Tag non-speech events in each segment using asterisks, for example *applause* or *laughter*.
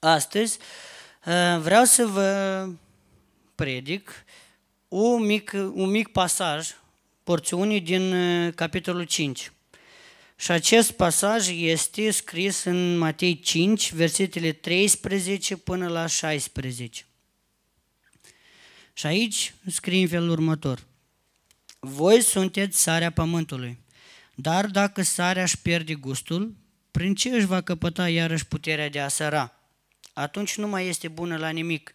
Astăzi uh, vreau să vă predic un mic, un mic pasaj, porțiunii din uh, capitolul 5. Și acest pasaj este scris în Matei 5, versetele 13 până la 16. Și aici scrie în felul următor. Voi sunteți sarea pământului, dar dacă sarea își pierde gustul, prin ce își va căpăta iarăși puterea de a săra? Atunci nu mai este bună la nimic,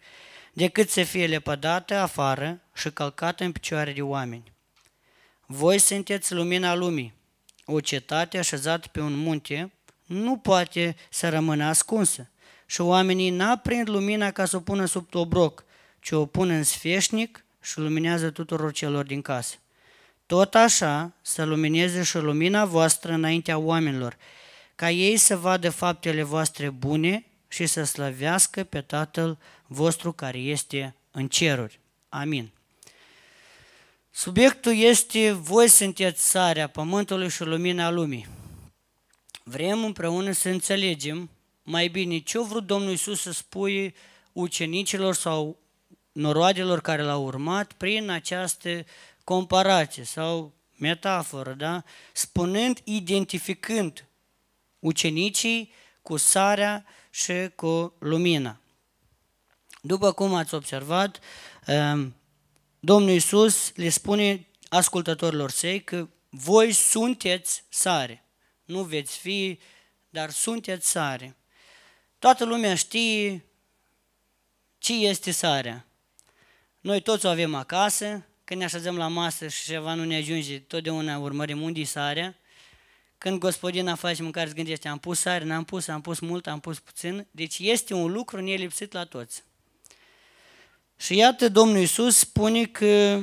decât să fie lepădată afară și călcată în picioare de oameni. Voi sunteți lumina lumii. O cetate așezată pe un munte nu poate să rămână ascunsă și oamenii n-aprind lumina ca să o pună sub obroc, ci o pun în sfeșnic și luminează tuturor celor din casă. Tot așa să lumineze și lumina voastră înaintea oamenilor, ca ei să vadă faptele voastre bune și să slăvească pe Tatăl vostru care este în ceruri. Amin. Subiectul este voi sunteți sarea pământului și lumina lumii. Vrem împreună să înțelegem mai bine ce a vrut Domnul Isus să spui ucenicilor sau noroadelor care l-au urmat prin această comparație sau metaforă, da? spunând, identificând ucenicii cu sarea și cu lumina. După cum ați observat, um, Domnul Iisus le spune ascultătorilor săi că voi sunteți sare. Nu veți fi, dar sunteți sare. Toată lumea știe ce este sarea. Noi toți o avem acasă, când ne așezăm la masă și ceva nu ne ajunge, totdeauna urmărim unde sarea. Când gospodina face mâncare, îți gândește, am pus sare, n-am pus, am pus mult, am pus puțin. Deci este un lucru nelipsit la toți. Și iată, Domnul Iisus spune că,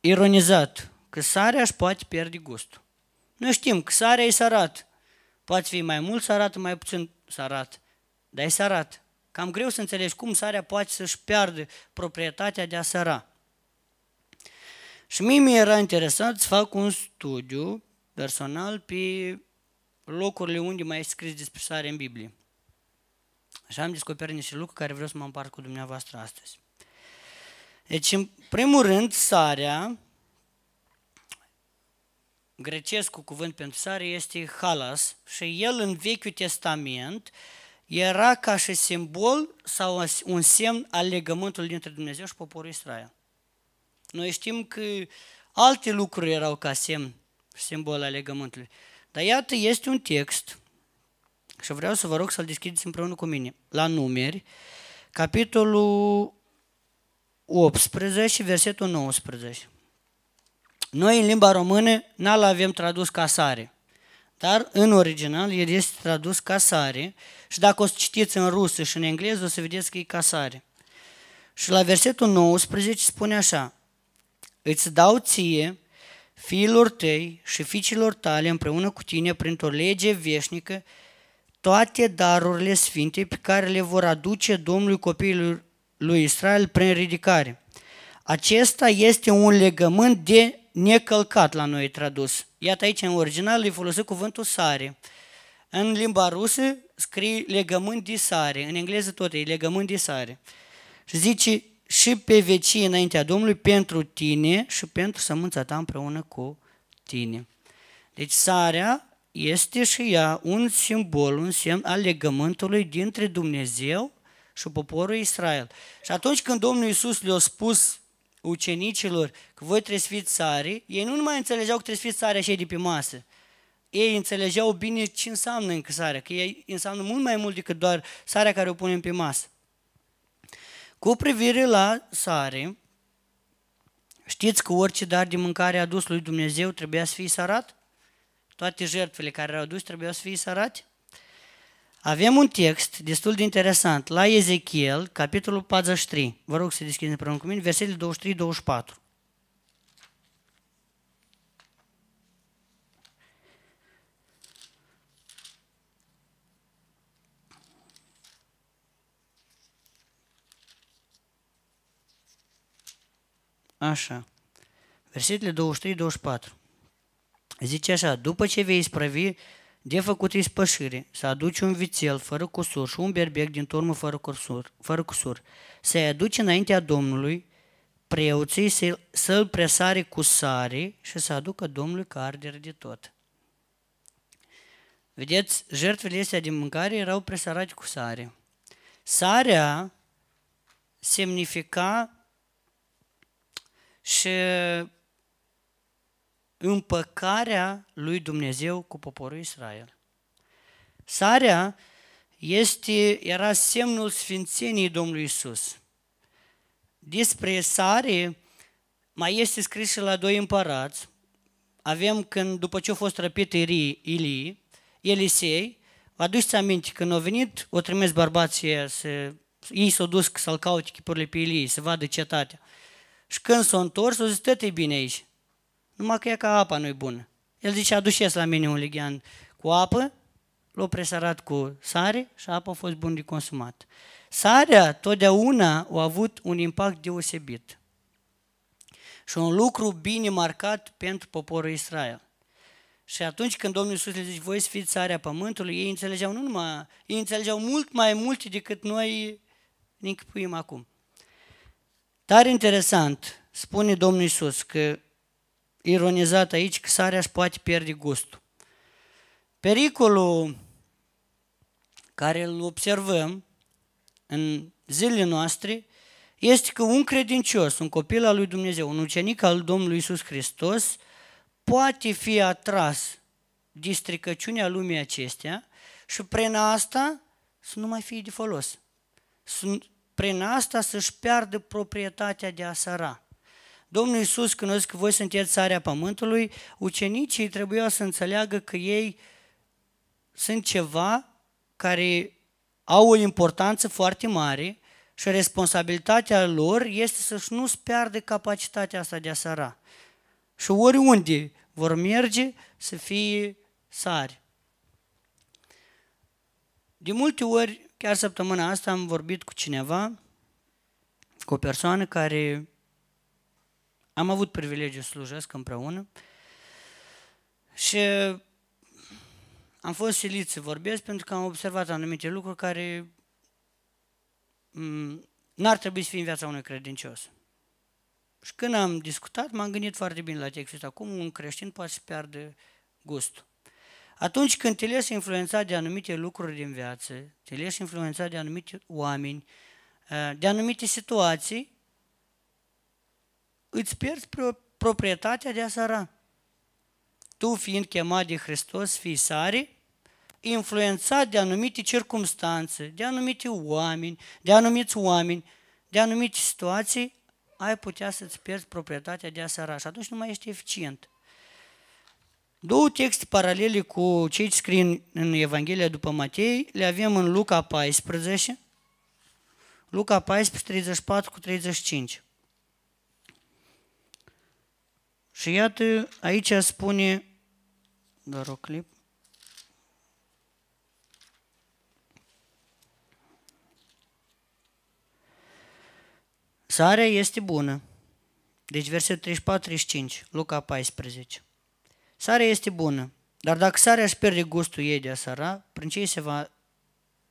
ironizat, că sarea își poate pierde gustul. Noi știm că sarea e sărat. Poate fi mai mult sărat, mai puțin sărat, dar e sărat. Cam greu să înțelegi cum sarea poate să-și piardă proprietatea de a săra. Și mie mi era interesant să fac un studiu personal pe locurile unde mai e scris despre sare în Biblie. Și am descoperit niște lucruri care vreau să mă împart cu dumneavoastră astăzi. Deci, în primul rând, sarea, grecesc cu cuvânt pentru sare, este halas și el în Vechiul Testament era ca și simbol sau un semn al legământului dintre Dumnezeu și poporul Israel. Noi știm că alte lucruri erau ca semn și simbol al legământului. Dar iată, este un text și vreau să vă rog să-l deschideți împreună cu mine. La numeri, capitolul 18, versetul 19. Noi în limba română n-al avem tradus ca sare, dar în original el este tradus ca sare și dacă o să citiți în rusă și în engleză o să vedeți că e ca sare. Și la versetul 19 spune așa, Îți dau ție, fiilor tăi și fiicilor tale împreună cu tine printr-o lege veșnică toate darurile sfinte pe care le vor aduce Domnului copiilor lui Israel prin ridicare. Acesta este un legământ de necălcat la noi tradus. Iată aici în original îi folosit cuvântul sare. În limba rusă scrie legământ de sare, în engleză tot e legământ de sare. Și zice și pe vecii înaintea Domnului pentru tine și pentru sămânța ta împreună cu tine. Deci sarea este și ea un simbol, un semn al legământului dintre Dumnezeu și poporul Israel. Și atunci când Domnul Iisus le-a spus ucenicilor că voi trebuie să fiți sare, ei nu numai înțelegeau că trebuie să fiți sare așa de pe masă, ei înțelegeau bine ce înseamnă încă sarea, că ei înseamnă mult mai mult decât doar sarea care o punem pe masă. Cu privire la sare, știți că orice dar de mâncare adus lui Dumnezeu trebuia să fie sarat? toate jertfele care erau aduse trebuiau să fie sărate? Avem un text destul de interesant la Ezechiel, capitolul 43. Vă rog să deschideți împreună cu mine, versetele 23-24. Așa. Versetele 23-24. Zice așa, după ce vei isprăvi de făcut ispășire, să aduci un vițel fără cusur și un berbec din turmă fără cusur, fără cusur, să-i aduci înaintea Domnului, preoții să, să-l presare cu sare și să aducă Domnului ca ardere de tot. Vedeți, jertfele astea de mâncare erau presarate cu sare. Sarea semnifica și împăcarea lui Dumnezeu cu poporul Israel. Sarea este, era semnul sfințeniei Domnului Isus. Despre sare mai este scris și la doi împărați. Avem când, după ce a fost răpit Ilii, Elisei, vă aduceți aminte, când au venit, o trimis bărbații să, ei s-au dus să-l caute chipurile pe Ilie, să vadă cetatea. Și când s-au întors, au zis, tot e bine aici. Numai că e ca apa nu-i bună. El zice, aduceți la mine un lighean cu apă, l-a presărat cu sare și apa a fost bun de consumat. Sarea totdeauna a avut un impact deosebit și un lucru bine marcat pentru poporul Israel. Și atunci când Domnul Iisus le zice, voi să fiți sarea pământului, ei înțelegeau nu numai, ei înțelegeau mult mai mult decât noi ne închipuim acum. Dar interesant, spune Domnul Iisus că ironizat aici că sarea își poate pierde gustul. Pericolul care îl observăm în zilele noastre este că un credincios, un copil al lui Dumnezeu, un ucenic al Domnului Isus Hristos, poate fi atras de stricăciunea lumii acestea și prin asta să nu mai fie de folos. Prin asta să-și piardă proprietatea de a săra. Domnul Iisus, când a zis că voi sunteți țarea pământului, ucenicii trebuiau să înțeleagă că ei sunt ceva care au o importanță foarte mare și responsabilitatea lor este să-și nu-și piardă capacitatea asta de a săra. Și oriunde vor merge să fie sari. De multe ori, chiar săptămâna asta am vorbit cu cineva, cu o persoană care am avut privilegiul să slujesc împreună și am fost silit să vorbesc pentru că am observat anumite lucruri care mm, n-ar trebui să fie în viața unui credincios. Și când am discutat, m-am gândit foarte bine la textul ăsta, cum un creștin poate să piardă gustul. Atunci când te lași influențat de anumite lucruri din viață, te lași influențat de anumite oameni, eh, de anumite situații, îți pierzi proprietatea de a săra. Tu fiind chemat de Hristos, fii sare, influențat de anumite circumstanțe, de anumite oameni, de anumiți oameni, de anumite situații, ai putea să-ți pierzi proprietatea de a săra și atunci nu mai ești eficient. Două texte paralele cu cei ce scrie în Evanghelia după Matei le avem în Luca 14, Luca 14, 34 cu 35. Și iată, aici spune, doar o clip, Sarea este bună. Deci versetul 34-35, Luca 14. Sarea este bună, dar dacă sarea își pierde gustul ei de a săra, prin ce se va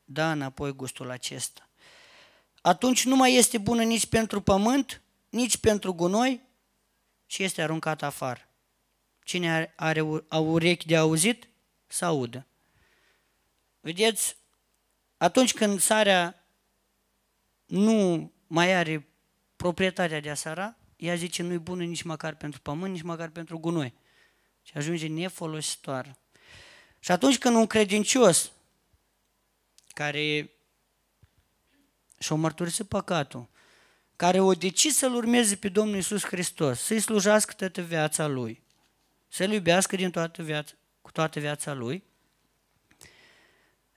da înapoi gustul acesta? Atunci nu mai este bună nici pentru pământ, nici pentru gunoi, și este aruncat afară. Cine are, are urechi de auzit, să audă. Vedeți, atunci când sarea nu mai are proprietatea de a sara, ea zice nu-i bună nici măcar pentru pământ, nici măcar pentru gunoi. Și ajunge nefolositoare. Și atunci când un credincios care și-a mărturisit păcatul, care o decis să-L urmeze pe Domnul Isus Hristos, să-i slujească toată viața Lui, să-L iubească din toată viața, cu toată viața Lui,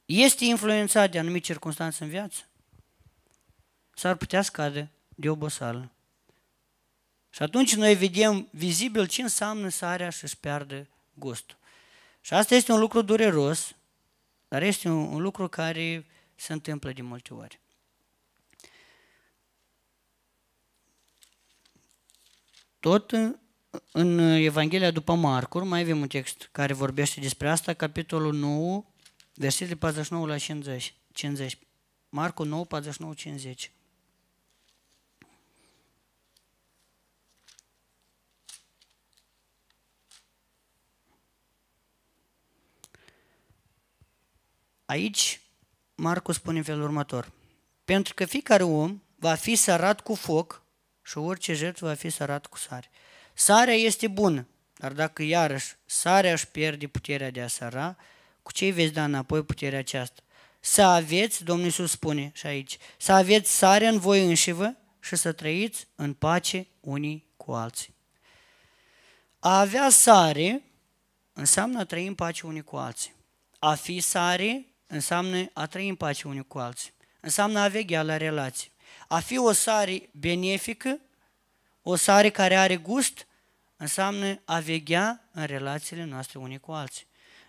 este influențat de anumite circunstanțe în viață, s-ar putea scade de oboseală. Și atunci noi vedem vizibil ce înseamnă sarea și își pierde gustul. Și asta este un lucru dureros, dar este un, un lucru care se întâmplă de multe ori. Tot în Evanghelia după Marcur, mai avem un text care vorbește despre asta, capitolul 9, versetele 49 la 50. 50. Marcu 9, 49, 50. Aici, Marcu spune în felul următor. Pentru că fiecare om va fi sărat cu foc și orice jertfă va fi sărat cu sare. Sarea este bună, dar dacă iarăși sarea își pierde puterea de a săra, cu ce veți da înapoi puterea aceasta? Să aveți, Domnul Iisus spune și aici, să aveți sare în voi înșivă și să trăiți în pace unii cu alții. A avea sare înseamnă a trăi în pace unii cu alții. A fi sare înseamnă a trăi în pace unii cu alții. Înseamnă a veghea la relații. A fi o sare benefică, o sare care are gust, înseamnă a veghea în relațiile noastre unii cu alții.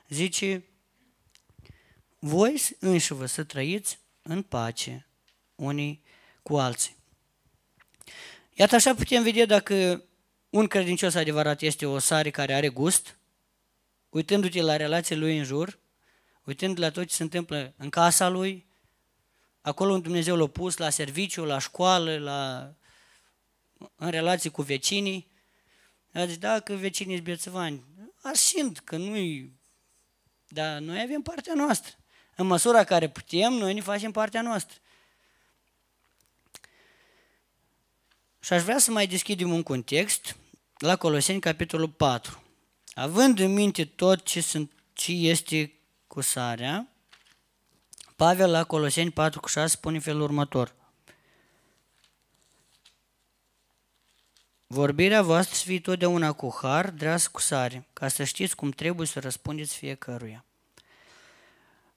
Zice, voi înși vă să trăiți în pace unii cu alții. Iată așa putem vedea dacă un credincios adevărat este o sare care are gust, uitându-te la relațiile lui în jur, uitând la tot ce se întâmplă în casa lui, acolo unde Dumnezeu l-a pus, la serviciu, la școală, la, în relații cu vecinii. A zis, da, că vecinii sunt bețăvani. Asimt că nu-i... Dar noi avem partea noastră. În măsura care putem, noi ne facem partea noastră. Și aș vrea să mai deschidem un context la Coloseni, capitolul 4. Având în minte tot ce, sunt, ce este cu sarea, Pavel la Coloseni 4 cu 6 spune felul următor. Vorbirea voastră să fie totdeauna cu har, dreas cu sare, ca să știți cum trebuie să răspundeți fiecăruia.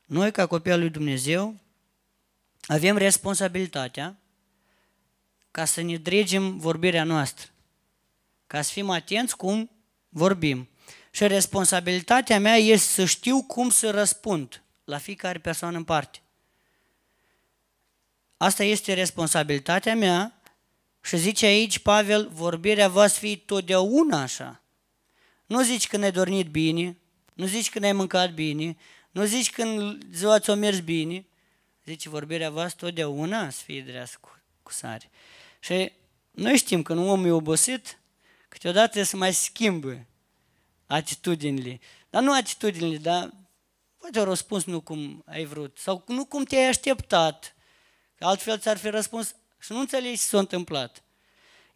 Noi, ca copii al lui Dumnezeu, avem responsabilitatea ca să ne dregem vorbirea noastră, ca să fim atenți cum vorbim. Și responsabilitatea mea este să știu cum să răspund la fiecare persoană în parte. Asta este responsabilitatea mea și zice aici Pavel, vorbirea va fi totdeauna așa. Nu zici că ne-ai dormit bine, nu zici că ne-ai mâncat bine, nu zici când ziua ți-o mers bine, zice vorbirea voastră totdeauna să fie dreasă cu, cu sare. Și noi știm că un om e obosit, câteodată să mai schimbă atitudinile. Dar nu atitudinile, dar poate au răspuns nu cum ai vrut sau nu cum te-ai așteptat. Altfel ți-ar fi răspuns și nu înțelegi ce s-a întâmplat.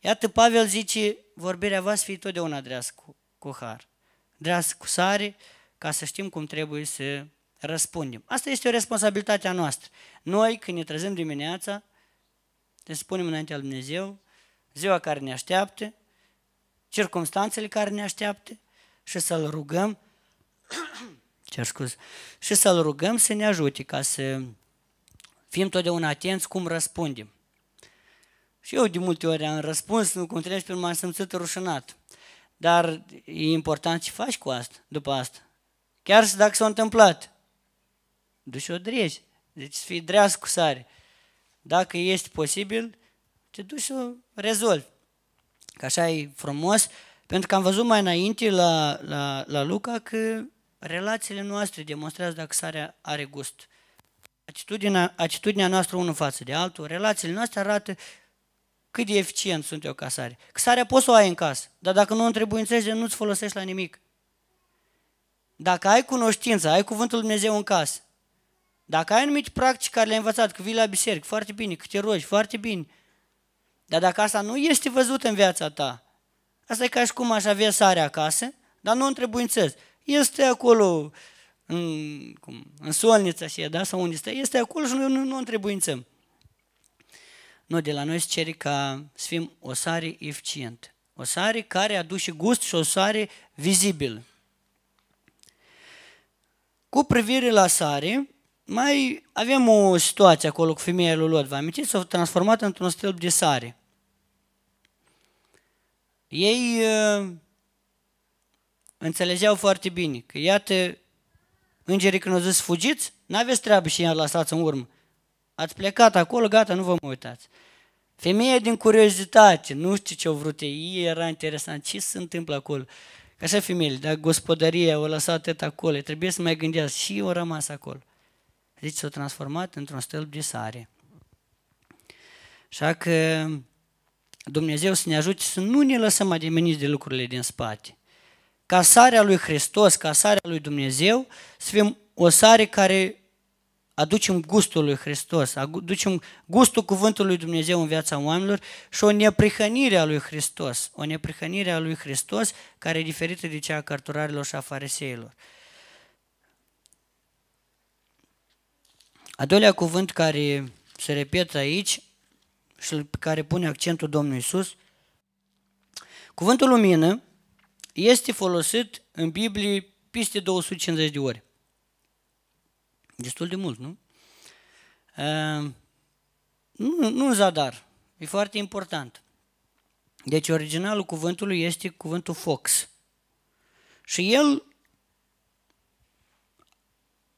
Iată, Pavel zice, vorbirea va fi totdeauna dreasă cu, cu har. Dreasă cu sare, ca să știm cum trebuie să răspundem. Asta este o responsabilitate a noastră. Noi, când ne trezim dimineața, ne spunem înaintea lui Dumnezeu, ziua care ne așteaptă, circumstanțele care ne așteaptă și să-L rugăm, *clears throat* cer scuz, și să-L rugăm să ne ajute ca să fim totdeauna atenți cum răspundem. Și eu de multe ori am răspuns, nu cum trebuie, pentru m-am simțit rușinat. Dar e important ce faci cu asta, după asta. Chiar și dacă s-a întâmplat, duci-o dregi. Deci să fii dreas cu sare. Dacă este posibil, te duci să o rezolvi. Că așa e frumos, pentru că am văzut mai înainte la, la, la Luca că relațiile noastre demonstrează dacă sarea are gust. Atitudinea, atitudinea noastră unul față de altul, relațiile noastre arată cât de eficient sunt eu ca sare. Că sarea poți să o ai în casă, dar dacă nu o întrebuințești, nu-ți folosești la nimic. Dacă ai cunoștință, ai cuvântul Lui Dumnezeu în casă, dacă ai anumite practici care le-ai învățat, că vii la biserică, foarte bine, că te rogi, foarte bine. Dar dacă asta nu este văzut în viața ta, asta e ca și cum aș avea sare acasă, dar nu întrebuințez. Este acolo în, cum, în solnița și da, sau unde stă, este acolo și noi nu, nu întrebuințăm. Nu, de la noi se cere ca să fim o sare eficientă. O sare care aduce gust și o sare vizibilă. Cu privire la sare, mai avem o situație acolo cu femeia lui Lot. Vă amintiți? S-au transformat într-un stâlp de sare. Ei uh, înțelegeau foarte bine că, iată, îngerii când au zis fugiți, n-aveți treabă și i-a lăsat în urmă. Ați plecat acolo, gata, nu vă mai uitați. Femeia din curiozitate, nu știu ce au vrut ei, era interesant, ce se întâmplă acolo. Ca așa femeile, dacă gospodăria o lăsat atât acolo, trebuie să mai gândească și o rămas acolo. Deci s-a transformat într-un stâlp de sare. Așa că Dumnezeu să ne ajute să nu ne lăsăm ademeniți de lucrurile din spate. Ca sarea lui Hristos, ca sarea lui Dumnezeu, să fim o sare care aducem gustul lui Hristos, aducem gustul cuvântului lui Dumnezeu în viața oamenilor și o neprihănire a lui Hristos, o neprihănire a lui Hristos care e diferită de cea a cărturarilor și a fariseilor. A doilea cuvânt care se repetă aici și pe care pune accentul Domnul Isus, cuvântul lumină este folosit în Biblie peste 250 de ori. Destul de mult, nu? Uh, nu, nu în zadar. E foarte important. Deci originalul cuvântului este cuvântul fox. Și el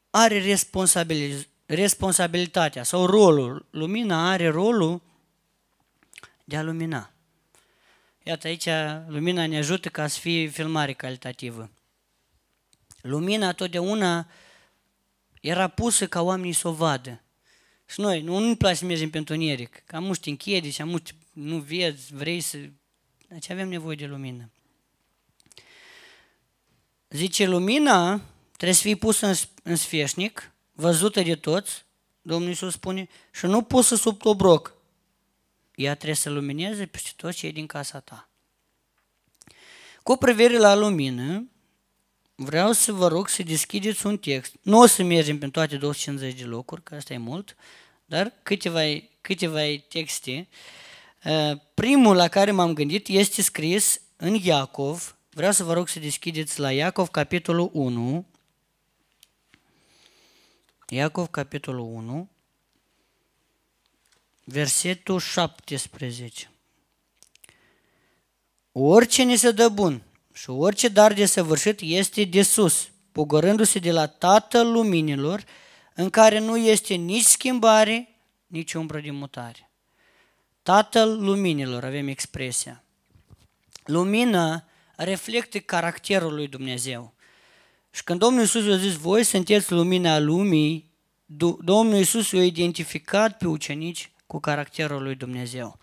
are responsabiliz- responsabilitatea sau rolul. Lumina are rolul de a lumina. Iată aici, lumina ne ajută ca să fie filmare calitativă. Lumina totdeauna era pusă ca oamenii să o vadă. Și noi, nu nu place să mergem pe întuneric, că am muști închedi și am muști, nu vezi, vrei să... Deci avem nevoie de lumină. Zice, lumina trebuie să fie pusă în, în sfeșnic, văzută de toți, Domnul Iisus spune, și nu pusă sub obroc. Ea trebuie să lumineze peste toți cei din casa ta. Cu privire la lumină, vreau să vă rog să deschideți un text. Nu o să mergem pe toate 250 de locuri, că asta e mult, dar câteva, câteva texte. Uh, primul la care m-am gândit este scris în Iacov. Vreau să vă rog să deschideți la Iacov, capitolul 1. Iacov, capitolul 1, versetul 17. Orice ne se dă bun și orice dar de săvârșit este de sus, pogorându-se de la Tatăl Luminilor, în care nu este nici schimbare, nici umbră de mutare. Tatăl Luminilor, avem expresia. Lumina reflectă caracterul lui Dumnezeu. Și când Domnul Iisus a zis, voi sunteți lumina lumii, Domnul Iisus i-a identificat pe ucenici cu caracterul lui Dumnezeu.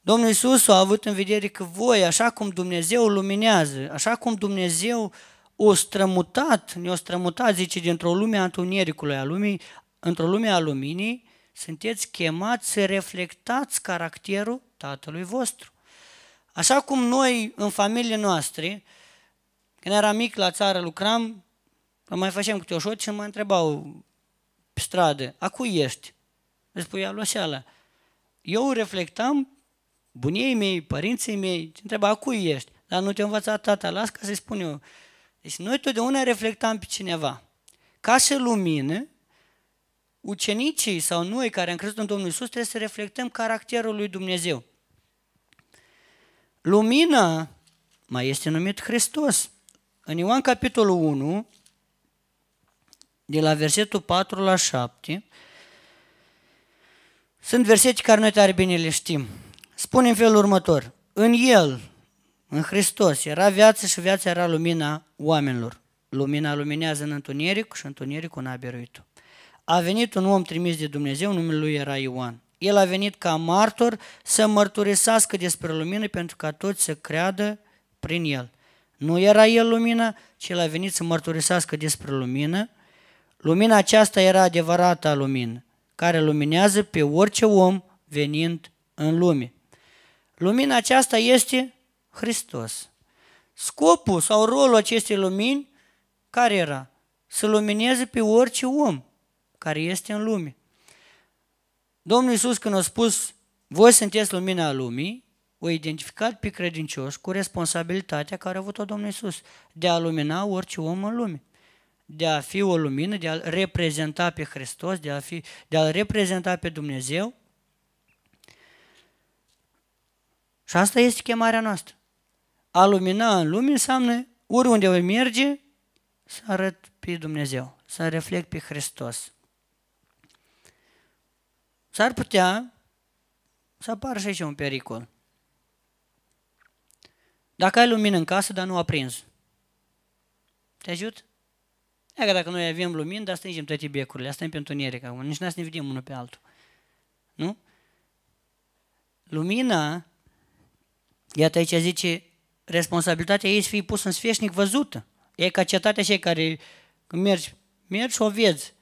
Domnul Iisus a avut în vedere că voi, așa cum Dumnezeu luminează, așa cum Dumnezeu o strămutat, ne-o strămutat, zice, dintr-o lume a întunericului a lumii, într-o lume a luminii, sunteți chemați să reflectați caracterul Tatălui vostru. Așa cum noi, în familie noastre, când eram mic la țară, lucram, mai făceam câte o șot și mă întrebau pe stradă, a cui ești? Îți spunea Loseala. Eu reflectam bunii mei, părinții mei, ce întreba, a cui ești? Dar nu te-a învățat tata, las ca să-i spun eu. Deci noi totdeauna reflectam pe cineva. Ca și lumină, ucenicii sau noi care am crezut în Domnul Isus trebuie să reflectăm caracterul lui Dumnezeu. Lumina mai este numit Hristos. În Ioan capitolul 1, de la versetul 4 la 7, sunt versete care noi tare bine le știm. Spune în felul următor, în El, în Hristos, era viață și viața era lumina oamenilor. Lumina luminează în întuneric și întunericul n-a biruit A venit un om trimis de Dumnezeu, numele lui era Ioan. El a venit ca martor să mărturisească despre lumină pentru ca toți să creadă prin el. Nu era el lumina, ci el a venit să mărturisească despre lumină. Lumina aceasta era adevărata lumină, care luminează pe orice om venind în lume. Lumina aceasta este Hristos. Scopul sau rolul acestei lumini, care era? Să lumineze pe orice om care este în lume. Domnul Iisus când a spus, voi sunteți lumina lumii, o identificat pe credincioși cu responsabilitatea care a avut-o Domnul Iisus de a lumina orice om în lume de a fi o lumină, de a reprezenta pe Hristos, de a, fi, de a reprezenta pe Dumnezeu Și asta este chemarea noastră. A lumina în lume înseamnă oriunde voi merge să arăt pe Dumnezeu, să reflect pe Hristos. S-ar putea să apară și aici un pericol. Dacă ai lumină în casă, dar nu aprins, te ajut? E că dacă noi avem lumină, dar strângem toate becurile, asta e pentru întuneric acum, nici n-ați ne vedem unul pe altul. Nu? Lumina, iată aici zice, responsabilitatea ei să fie pusă în sfeșnic văzută. E ca cetatea cei care când mergi, mergi și o vezi.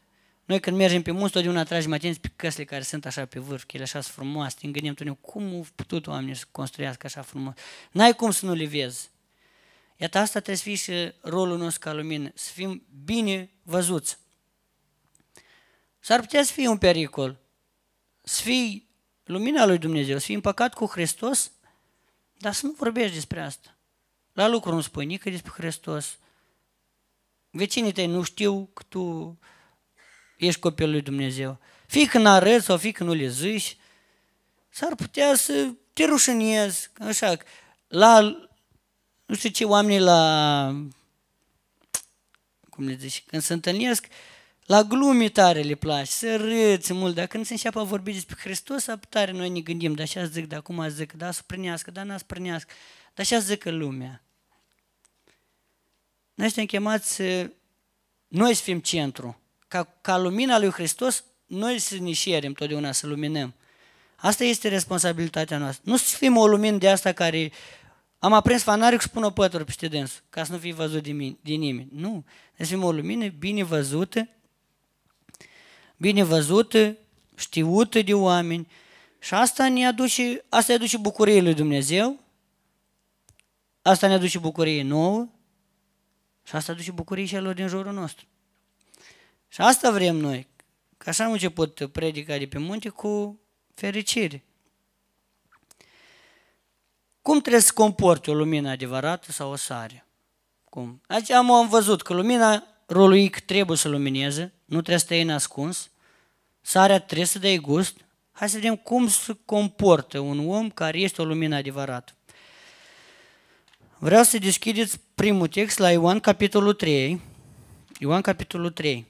Noi când mergem pe munți, totdeauna tragem atenție pe căsile care sunt așa pe vârf, că ele așa sunt frumoase, ne gândim tot cum au putut oamenii să construiască așa frumos. N-ai cum să nu le vezi. Iată, asta trebuie să fie și rolul nostru ca lumină, să fim bine văzuți. S-ar putea să fie un pericol, să fii lumina lui Dumnezeu, să fii împăcat cu Hristos, dar să nu vorbești despre asta. La lucru nu spui nică despre Hristos. Vecinii tăi nu știu că tu ești copilul lui Dumnezeu. Fie că n-arăți sau fie că nu le zici, s-ar putea să te rușinezi, așa, la, nu știu ce oameni la, cum le zici, când se întâlnesc, la glume tare le place, să râți mult, dar când se înceapă a vorbi despre Hristos, tare noi ne gândim, dar așa zic, dar acum zic, da, să prânească, da, n-a să prânească, dar așa zică lumea. Noi suntem chemați noi să fim centru, ca, ca lumina lui Hristos, noi să ne șerim totdeauna, să luminăm. Asta este responsabilitatea noastră. Nu să fim o lumină de asta care am aprins fanaric și pun o pătură peste dânsul, ca să nu fie văzut de, mine, de nimeni. Nu. Să fim o lumină bine văzută, bine văzută, știută de oameni și asta ne aduce, asta ne aduce bucurie lui Dumnezeu, asta ne aduce bucurie nouă și asta aduce bucurie celor din jurul nostru. Și asta vrem noi. Că așa am început predica de pe munte cu fericire. Cum trebuie să comporte o lumină adevărată sau o sare? Cum? Aici am, am văzut că lumina rolul trebuie să lumineze, nu trebuie să stea ascuns, sarea trebuie să dea gust. Hai să vedem cum se comportă un om care este o lumină adevărată. Vreau să deschideți primul text la Ioan, capitolul 3. Ioan, capitolul 3.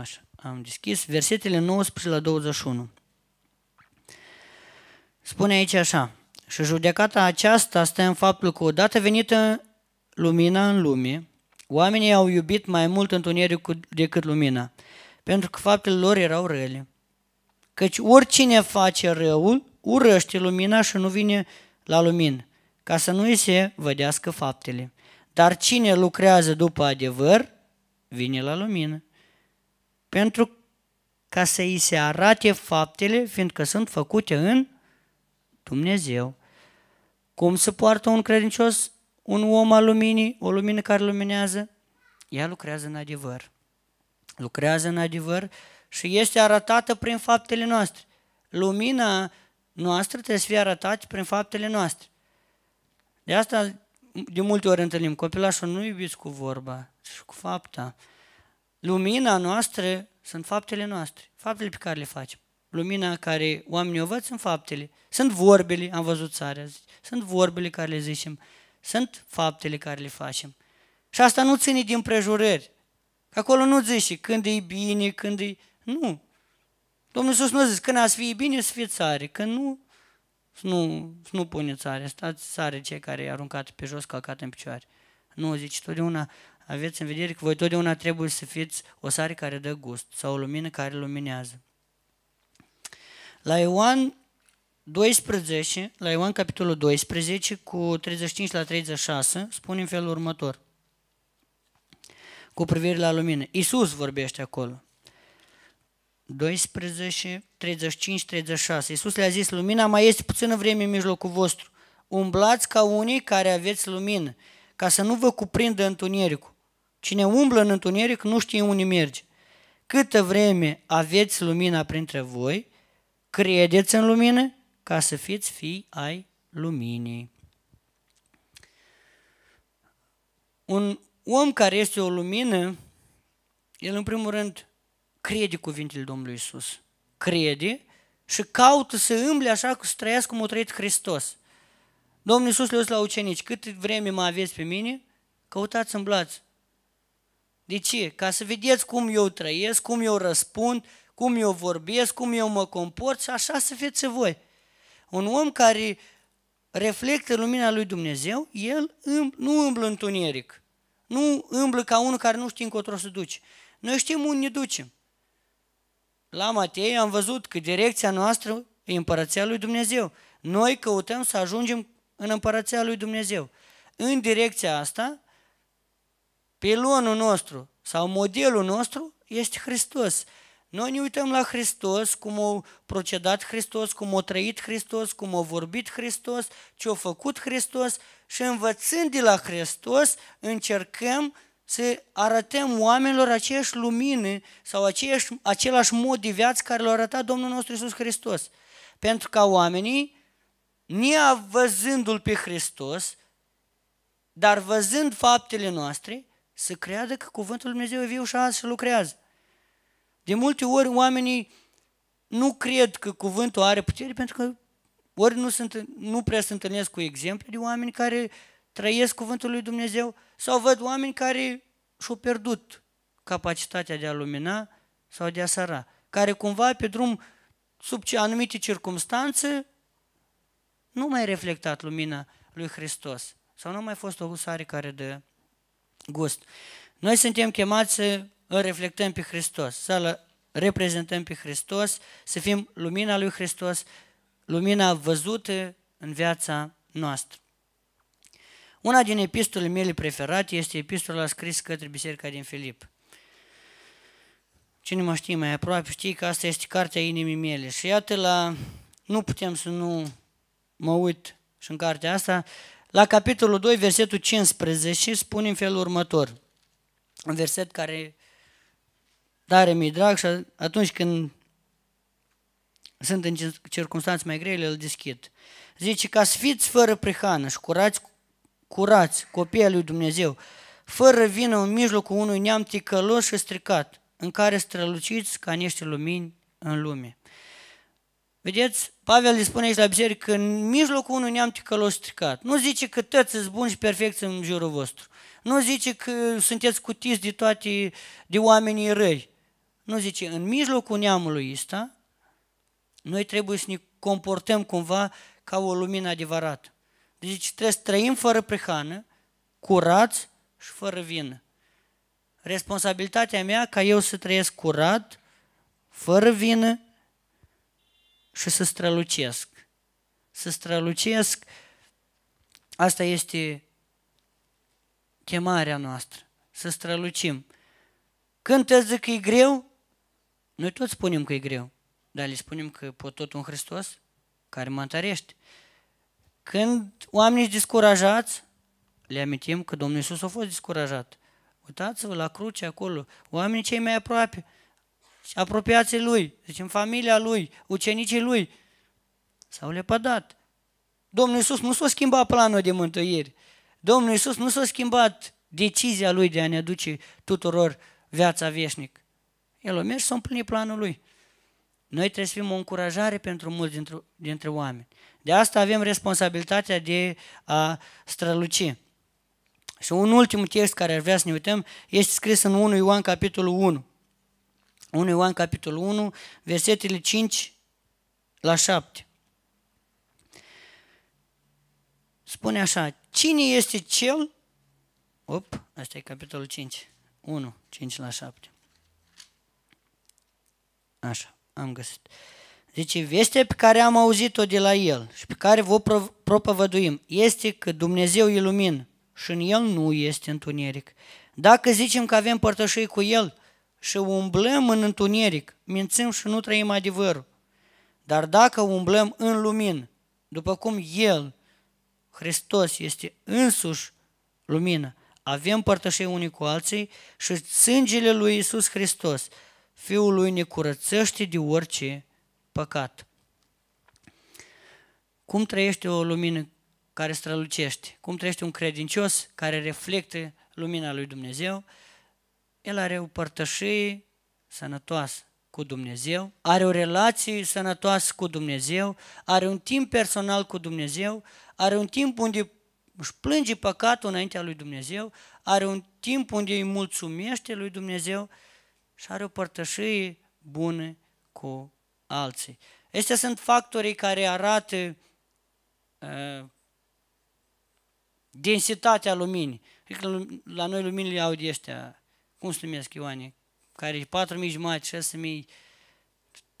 Așa, am deschis versetele 19 la 21. Spune aici așa, și judecata aceasta stă în faptul că odată venită lumina în lume, oamenii au iubit mai mult întunericul decât lumina, pentru că faptele lor erau rele. Căci oricine face răul, urăște lumina și nu vine la lumină, ca să nu îi se vădească faptele. Dar cine lucrează după adevăr, vine la lumină pentru ca să îi se arate faptele, fiindcă sunt făcute în Dumnezeu. Cum se poartă un credincios, un om al luminii, o lumină care luminează? Ea lucrează în adevăr. Lucrează în adevăr și este arătată prin faptele noastre. Lumina noastră trebuie să fie arătată prin faptele noastre. De asta de multe ori întâlnim copilașul nu iubiți cu vorba, ci cu fapta. Lumina noastră sunt faptele noastre, faptele pe care le facem. Lumina care oamenii o văd sunt faptele. Sunt vorbele, am văzut țara, sunt vorbele care le zicem, sunt faptele care le facem. Și asta nu ține din prejurări. Că acolo nu zice când e bine, când e... Nu. Domnul Iisus nu zice, când ați fi bine, să fie țare. Când nu, să nu, să nu pune țare. Stați țare cei care i aruncat pe jos, călcat în picioare. Nu, zice, totdeauna aveți în vedere că voi totdeauna trebuie să fiți o sare care dă gust sau o lumină care luminează. La Ioan 12, la Ioan capitolul 12, cu 35 la 36, spune în felul următor, cu privire la lumină. Iisus vorbește acolo. 12, 35, 36. Iisus le-a zis, lumina mai este puțină vreme în mijlocul vostru. Umblați ca unii care aveți lumină, ca să nu vă cuprindă întunericul. Cine umblă în întuneric nu știe unde merge. Câtă vreme aveți lumina printre voi, credeți în lumină ca să fiți fii ai luminii. Un om care este o lumină, el în primul rând crede cuvintele Domnului Isus. Crede și caută să îmble așa cum să trăiască cum a trăit Hristos. Domnul Iisus le-a la ucenici, cât vreme mă aveți pe mine, căutați îmblați. De ce? Ca să vedeți cum eu trăiesc, cum eu răspund, cum eu vorbesc, cum eu mă comport și așa să fiți voi. Un om care reflectă lumina lui Dumnezeu, el nu îmblă întuneric. Nu îmblă ca unul care nu știe încotro să duce. Noi știm unde ne ducem. La Matei am văzut că direcția noastră e împărăția lui Dumnezeu. Noi căutăm să ajungem în împărăția lui Dumnezeu. În direcția asta, pilonul nostru sau modelul nostru este Hristos. Noi ne uităm la Hristos, cum a procedat Hristos, cum a trăit Hristos, cum a vorbit Hristos, ce a făcut Hristos și învățând de la Hristos încercăm să arătăm oamenilor aceeași lumină sau aceeași, același mod de viață care l-a arătat Domnul nostru Iisus Hristos. Pentru ca oamenii, neavăzându-L pe Hristos, dar văzând faptele noastre, să creadă că Cuvântul Lui Dumnezeu e viu și azi și lucrează. De multe ori oamenii nu cred că cuvântul are putere pentru că ori nu, sunt, nu prea se întâlnesc cu exemple de oameni care trăiesc cuvântul lui Dumnezeu sau văd oameni care și-au pierdut capacitatea de a lumina sau de a săra, care cumva pe drum sub ce anumite circunstanțe nu mai reflectat lumina lui Hristos sau nu mai fost o sare care dă gust. Noi suntem chemați să îl reflectăm pe Hristos, să-L reprezentăm pe Hristos, să fim lumina lui Hristos, lumina văzută în viața noastră. Una din epistolele mele preferate este epistola scris către Biserica din Filip. Cine mă știe mai aproape știe că asta este cartea inimii mele. Și iată la, nu putem să nu mă uit și în cartea asta, la capitolul 2, versetul 15, spune în felul următor. Un verset care tare mi drag și atunci când sunt în circunstanțe mai grele, îl deschid. Zice, ca să fiți fără prihană și curați, curați copiii lui Dumnezeu, fără vină în mijlocul unui neam ticălos și stricat, în care străluciți ca niște lumini în lume. Vedeți, Pavel le spune aici la biserică că în mijlocul unui neam ticălos stricat. Nu zice că toți sunt buni și perfecți în jurul vostru. Nu zice că sunteți cutiți de toate, de oamenii răi. Nu zice, în mijlocul neamului ăsta, noi trebuie să ne comportăm cumva ca o lumină adevărată. Deci trebuie să trăim fără prihană, curați și fără vină. Responsabilitatea mea ca eu să trăiesc curat, fără vină și să strălucesc. Să strălucesc, asta este chemarea noastră, să strălucim. Când te zic că e greu, noi toți spunem că e greu, dar le spunem că pot tot un Hristos care mă întărește. Când oamenii sunt descurajați, le amintim că Domnul Iisus a fost descurajat. Uitați-vă la cruce acolo, oamenii cei mai aproape, apropiații lui, zicem familia lui, ucenicii lui, s-au lepădat. Domnul Iisus nu s-a schimbat planul de mântuire. Domnul Iisus nu s-a schimbat decizia lui de a ne aduce tuturor viața veșnică. El a mers să împlini planul lui. Noi trebuie să fim o încurajare pentru mulți dintre, dintre oameni. De asta avem responsabilitatea de a străluci. Și un ultim text care ar vrea să ne uităm este scris în 1 Ioan capitolul 1. 1 Ioan capitolul 1, versetele 5 la 7. Spune așa, cine este cel, op, asta e capitolul 5, 1, 5 la 7. Așa, am găsit. Zice, vestea pe care am auzit-o de la El și pe care vă propovăduim este că Dumnezeu e lumină și în El nu este întuneric. Dacă zicem că avem părtășii cu El și umblăm în întuneric, mințim și nu trăim adevărul. Dar dacă umblăm în lumină, după cum El, Hristos, este însuși lumină, avem părtășii unii cu alții și sângele lui Isus Hristos – Fiul lui ne curățește de orice păcat. Cum trăiește o lumină care strălucește? Cum trăiește un credincios care reflectă lumina lui Dumnezeu? El are o părtășie sănătoasă cu Dumnezeu, are o relație sănătoasă cu Dumnezeu, are un timp personal cu Dumnezeu, are un timp unde își plânge păcatul înaintea lui Dumnezeu, are un timp unde îi mulțumește lui Dumnezeu și are o părtășie bună cu alții. Acestea sunt factorii care arată uh, densitatea luminii. Adică la noi luminile aude ăștia, cum se numesc Ioane, care e 4.000 jumate, 6.000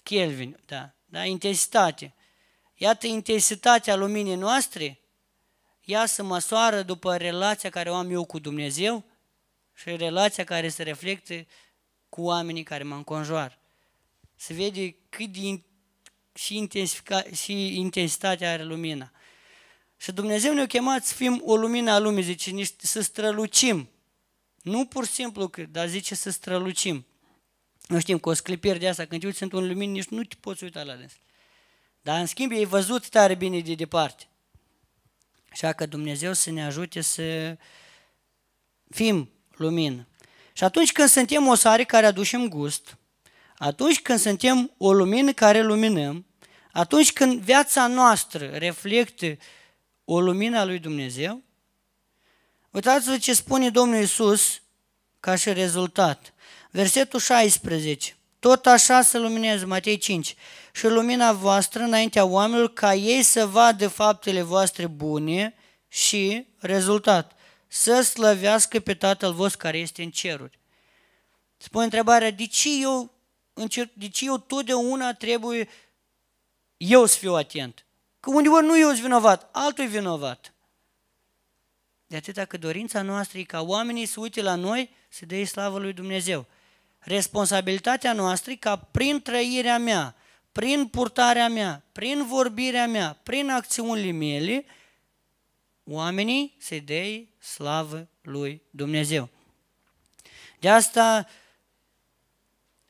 Kelvin, da, da, intensitate. Iată intensitatea luminii noastre, ea se măsoară după relația care o am eu cu Dumnezeu și relația care se reflectă cu oamenii care mă înconjoară. Se vede cât de și, și intensitatea are lumina. Și Dumnezeu ne-a chemat să fim o lumină a lumii, zice, niște, să strălucim. Nu pur și simplu, dar zice să strălucim. Nu știm, cu o sclipire de asta, când te uiți într-un lumină, nici nu te poți uita la dâns. Dar în schimb, ei văzut tare bine de departe. Așa că Dumnezeu să ne ajute să fim lumină. Și atunci când suntem o sare care aducem gust, atunci când suntem o lumină care luminăm, atunci când viața noastră reflectă o lumină a lui Dumnezeu, uitați-vă ce spune Domnul Isus ca și rezultat. Versetul 16. Tot așa să lumineze, Matei 5, și lumina voastră înaintea oamenilor, ca ei să vadă faptele voastre bune și rezultat, să slăvească pe Tatăl vostru care este în ceruri. Spune întrebarea, de ce eu, de ce eu totdeauna trebuie eu să fiu atent? Că undeori nu eu sunt vinovat, altul e vinovat. De atâta că dorința noastră e ca oamenii să uite la noi, să dea slavă lui Dumnezeu. Responsabilitatea noastră e ca prin trăirea mea, prin purtarea mea, prin vorbirea mea, prin acțiunile mele, oamenii să dea slavă lui Dumnezeu. De asta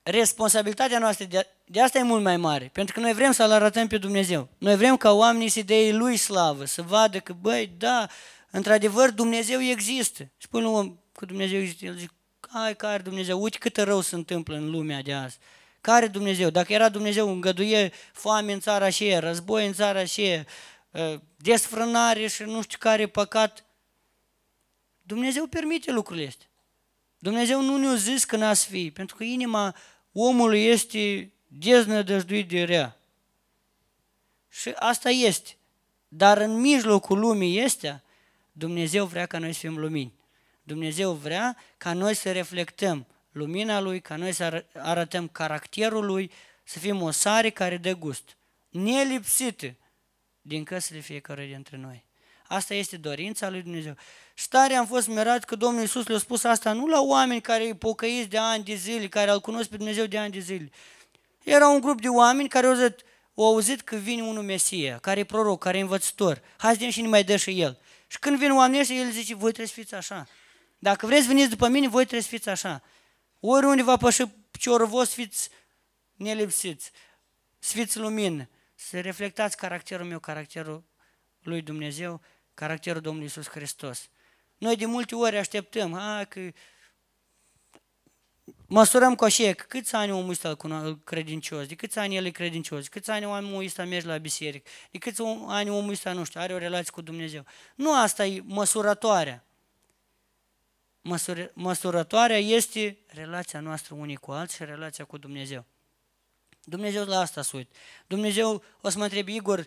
responsabilitatea noastră de, de asta e mult mai mare, pentru că noi vrem să-L arătăm pe Dumnezeu. Noi vrem ca oamenii să dea Lui slavă, să vadă că, băi, da, într-adevăr Dumnezeu există. Și până om că Dumnezeu există, el zice, ai care Dumnezeu, uite cât rău se întâmplă în lumea de azi. Care Dumnezeu? Dacă era Dumnezeu, îngăduie foame în țara și război în țara și ă, desfrânare și nu știu care păcat. Dumnezeu permite lucrurile astea. Dumnezeu nu ne-a zis că n-a fi, pentru că inima omul este deznădăjduit de rea. Și asta este. Dar în mijlocul lumii este, Dumnezeu vrea ca noi să fim lumini. Dumnezeu vrea ca noi să reflectăm lumina Lui, ca noi să arătăm caracterul Lui, să fim o sare care dă gust, nelipsită din căsile fiecare dintre noi. Asta este dorința lui Dumnezeu. Și tare am fost mirat că Domnul Iisus le-a spus asta nu la oameni care îi pocăiți de ani de zile, care îl cunosc pe Dumnezeu de ani de zile. Era un grup de oameni care au auzit, au auzit că vine unul Mesia, care e proroc, care e învățător. Hai să și ne mai dă și el. Și când vin oamenii ăștia, el zice, voi trebuie să fiți așa. Dacă vreți să veniți după mine, voi trebuie să fiți așa. Oriunde va păși piciorul vostru, fiți nelipsiți, să fiți lumină, să reflectați caracterul meu, caracterul lui Dumnezeu, caracterul Domnului Iisus Hristos. Noi de multe ori așteptăm, ha, că măsurăm cu așa, câți ani omul ăsta credincios, de câți ani el e credincios, de câți ani omul ăsta merge la biserică, de câți ani omul ăsta, nu știu, are o relație cu Dumnezeu. Nu asta e măsurătoarea. Măsur, măsurătoarea este relația noastră unii cu alții și relația cu Dumnezeu. Dumnezeu la asta suit. Dumnezeu o să mă întrebe, Igor,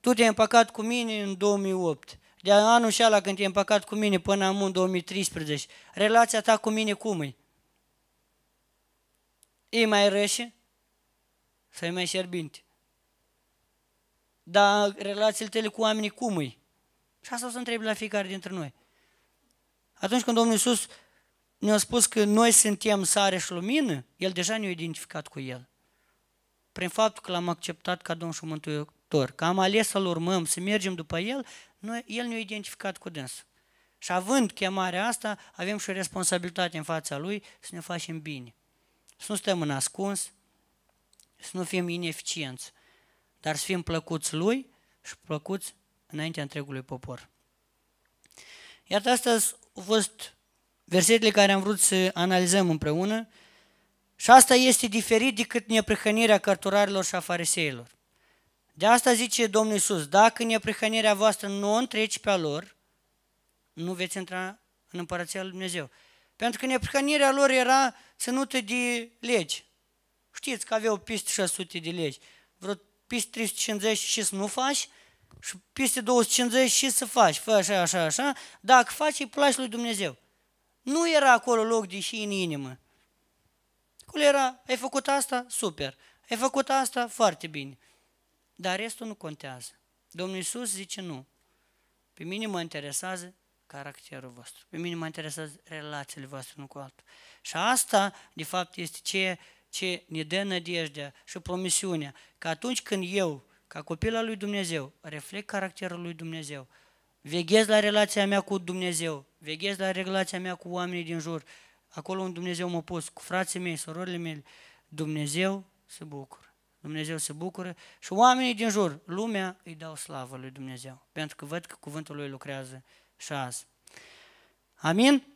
tu te-ai împăcat cu mine în 2008. De anul și ala când te-ai împăcat cu mine până în 2013. Relația ta cu mine cum e? E mai rășe? Sau e mai șerbinte? Dar relațiile tale cu oamenii cum e? Și asta o să întreb la fiecare dintre noi. Atunci când Domnul Iisus ne-a spus că noi suntem sare și lumină, El deja ne-a identificat cu El. Prin faptul că l-am acceptat ca Domn și Mântuitor, că am ales să-L urmăm, să mergem după El, noi, El ne-a identificat cu dânsul. Și având chemarea asta, avem și o responsabilitate în fața Lui să ne facem bine. Să nu stăm în ascuns, să nu fim ineficienți, dar să fim plăcuți Lui și plăcuți înaintea întregului popor. Iată astăzi au fost versetele care am vrut să analizăm împreună Și asta este diferit decât neprihănirea cărturarilor și a fariseilor. De asta zice Domnul Iisus, dacă neprihănirea voastră nu o întreci pe a lor, nu veți intra în împărăția lui Dumnezeu. Pentru că neprihănirea lor era ținută de legi. Știți că aveau peste 600 de legi. Vreo peste 350 și să nu faci și peste 250 și să faci. Fă așa, așa, așa. Dacă faci, îi place lui Dumnezeu. Nu era acolo loc de și în inimă. Acolo era, ai făcut asta? Super. Ai făcut asta? Foarte bine. Dar restul nu contează. Domnul Iisus zice nu. Pe mine mă interesează caracterul vostru. Pe mine mă interesează relațiile voastre nu cu altul. Și asta, de fapt, este ce, ce ne dă nădejdea și promisiunea. Că atunci când eu, ca copil al lui Dumnezeu, reflect caracterul lui Dumnezeu, veghez la relația mea cu Dumnezeu, veghez la relația mea cu oamenii din jur, acolo unde Dumnezeu mă pus, cu frații mei, sororile mele, Dumnezeu se bucură. Dumnezeu se bucură și oamenii din jur, lumea îi dau slavă lui Dumnezeu, pentru că văd că cuvântul lui lucrează și azi. Amin?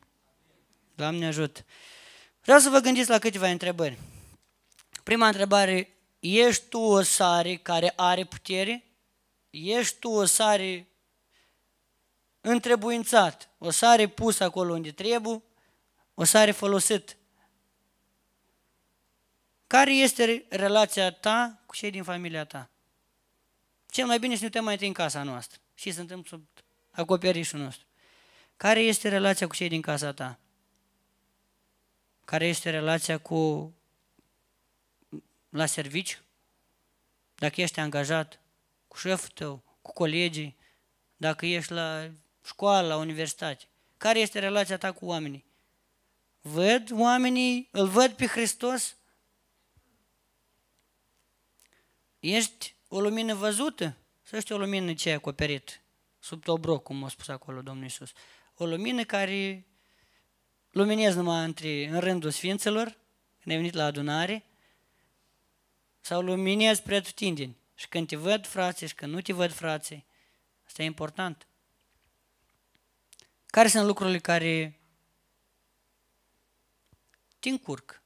Doamne ajută! Vreau să vă gândiți la câteva întrebări. Prima întrebare, ești tu o sare care are putere? Ești tu o sare întrebuințat, o sare pusă acolo unde trebuie, o sare folosit. Care este relația ta cu cei din familia ta? Cel mai bine să ne uităm mai întâi în casa noastră și să întâmplă sub acoperișul nostru. Care este relația cu cei din casa ta? Care este relația cu la serviciu? Dacă ești angajat cu șeful tău, cu colegii, dacă ești la școală, la universitate. Care este relația ta cu oamenii? Văd oamenii, îl văd pe Hristos? Ești o lumină văzută? Să ești o lumină ce acoperit? Sub tobroc, cum a spus acolo Domnul Iisus. O lumină care luminez numai între, în rândul Sfinților, când ai venit la adunare, sau luminez pretutindeni. Și când te văd frații și când nu te văd frații, asta e important. Care sunt lucrurile care te încurc?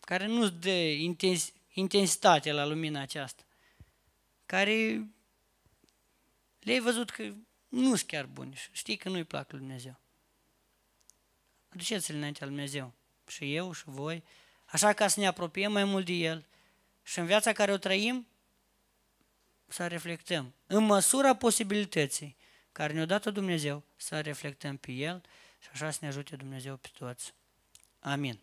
Care nu-ți dă intens, intensitate la lumina aceasta? Care le-ai văzut că nu sunt chiar buni și știi că nu-i plac lui Dumnezeu. Aduceți-le înaintea lui Dumnezeu. Și eu și voi. Așa ca să ne apropiem mai mult de El. Și în viața care o trăim, să reflectăm, în măsura posibilității care ne-a dat Dumnezeu, să reflectăm pe El și așa să ne ajute Dumnezeu pe toți. Amin.